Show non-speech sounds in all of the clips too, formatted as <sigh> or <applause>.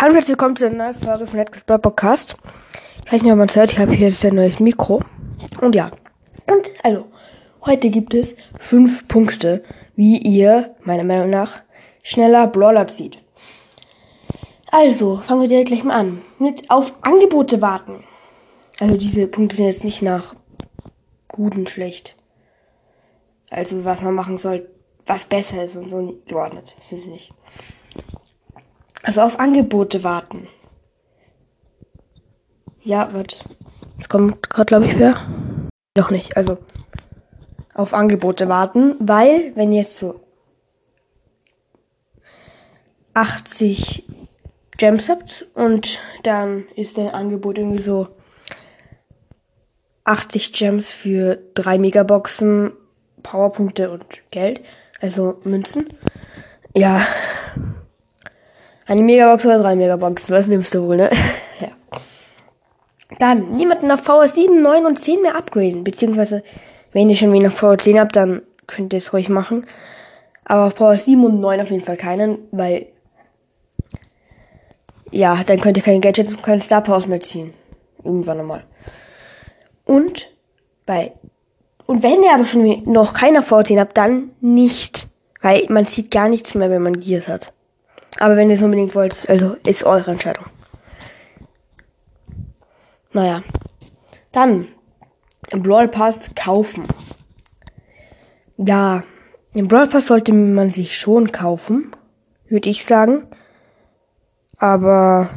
Hallo und herzlich willkommen zu einer neuen Folge von Netflix Brawl Podcast. Ich weiß nicht, ob man es hört, ich habe hier jetzt ein neues Mikro. Und ja. Und also, heute gibt es fünf Punkte, wie ihr, meiner Meinung nach, schneller Brawler zieht. Also, fangen wir direkt gleich mal an. Mit auf Angebote warten. Also diese Punkte sind jetzt nicht nach gut und schlecht. Also was man machen soll, was besser ist und so geordnet. Sind sie nicht. Also auf Angebote warten. Ja, wird. Es kommt gerade, glaube ich, wer. Noch nicht. Also auf Angebote warten, weil wenn ihr jetzt so 80 Gems habt und dann ist dein Angebot irgendwie so 80 Gems für 3 Megaboxen, Powerpunkte und Geld, also Münzen. Ja, eine Megabox oder drei Megaboxen, was nimmst du wohl, ne? <laughs> ja. Dann niemanden auf VR7, 9 und 10 mehr upgraden. Beziehungsweise, wenn ihr schon wen auf VR10 habt, dann könnt ihr es ruhig machen. Aber auf VR7 und 9 auf jeden Fall keinen, weil ja, dann könnt ihr keine Gadgets und keine Star Powers mehr ziehen. Irgendwann nochmal. Und bei und wenn ihr aber schon noch keiner VR10 habt, dann nicht. Weil man sieht gar nichts mehr, wenn man Gears hat. Aber wenn ihr es unbedingt wollt, also ist eure Entscheidung. Naja. Dann im Brawl Pass kaufen. Ja, im Brawl Pass sollte man sich schon kaufen, würde ich sagen. Aber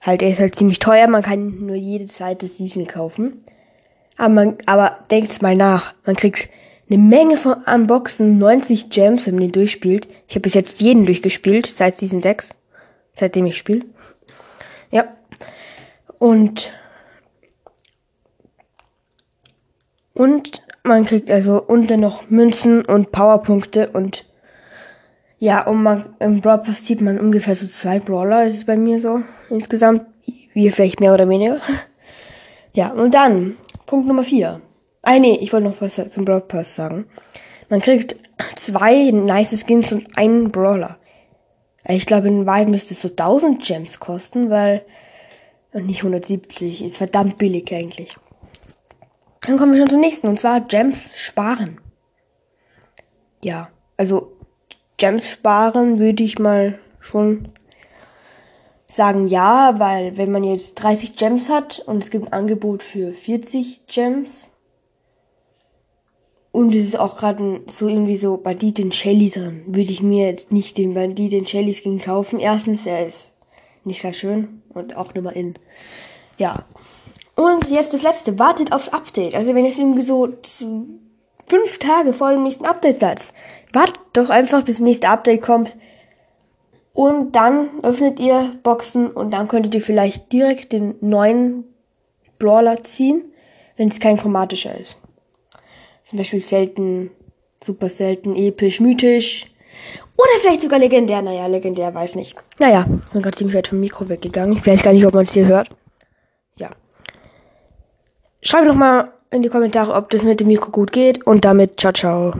halt, er ist halt ziemlich teuer. Man kann nur jede zweite Season kaufen. Aber man, aber denkt mal nach. Man kriegt eine Menge von Unboxen, 90 Gems, wenn man den durchspielt. Ich habe bis jetzt jeden durchgespielt, seit Season 6. Seitdem ich spiele. Ja. Und und man kriegt also unten noch Münzen und Powerpunkte und ja, und man im Brawl Pass sieht man ungefähr so zwei Brawler, ist es bei mir so insgesamt, wie vielleicht mehr oder weniger. Ja, und dann Punkt Nummer 4. Ah, nee, ich wollte noch was zum Brawl Pass sagen. Man kriegt zwei nice Skins und einen Brawler. Ich glaube, in Wahrheit müsste es so 1000 Gems kosten, weil. Und nicht 170. Ist verdammt billig eigentlich. Dann kommen wir schon zum nächsten. Und zwar Gems sparen. Ja, also Gems sparen würde ich mal schon sagen ja, weil wenn man jetzt 30 Gems hat und es gibt ein Angebot für 40 Gems, und es ist auch gerade so irgendwie so Bandit in Shelly drin. Würde ich mir jetzt nicht den Bandit in Shelly Skin kaufen. Erstens, er ist nicht sehr schön und auch nur mal in. Ja. Und jetzt das letzte. Wartet aufs Update. Also wenn es irgendwie so fünf Tage vor dem nächsten Update seid, wartet doch einfach bis das nächste Update kommt. Und dann öffnet ihr Boxen und dann könntet ihr vielleicht direkt den neuen Brawler ziehen, wenn es kein chromatischer ist. Zum Beispiel selten, super selten, episch, mythisch. Oder vielleicht sogar legendär. Naja, legendär, weiß nicht. Naja, ich bin gerade ziemlich weit vom Mikro weggegangen. Ich weiß gar nicht, ob man es hier hört. Ja. Schreibt noch mal in die Kommentare, ob das mit dem Mikro gut geht. Und damit ciao, ciao.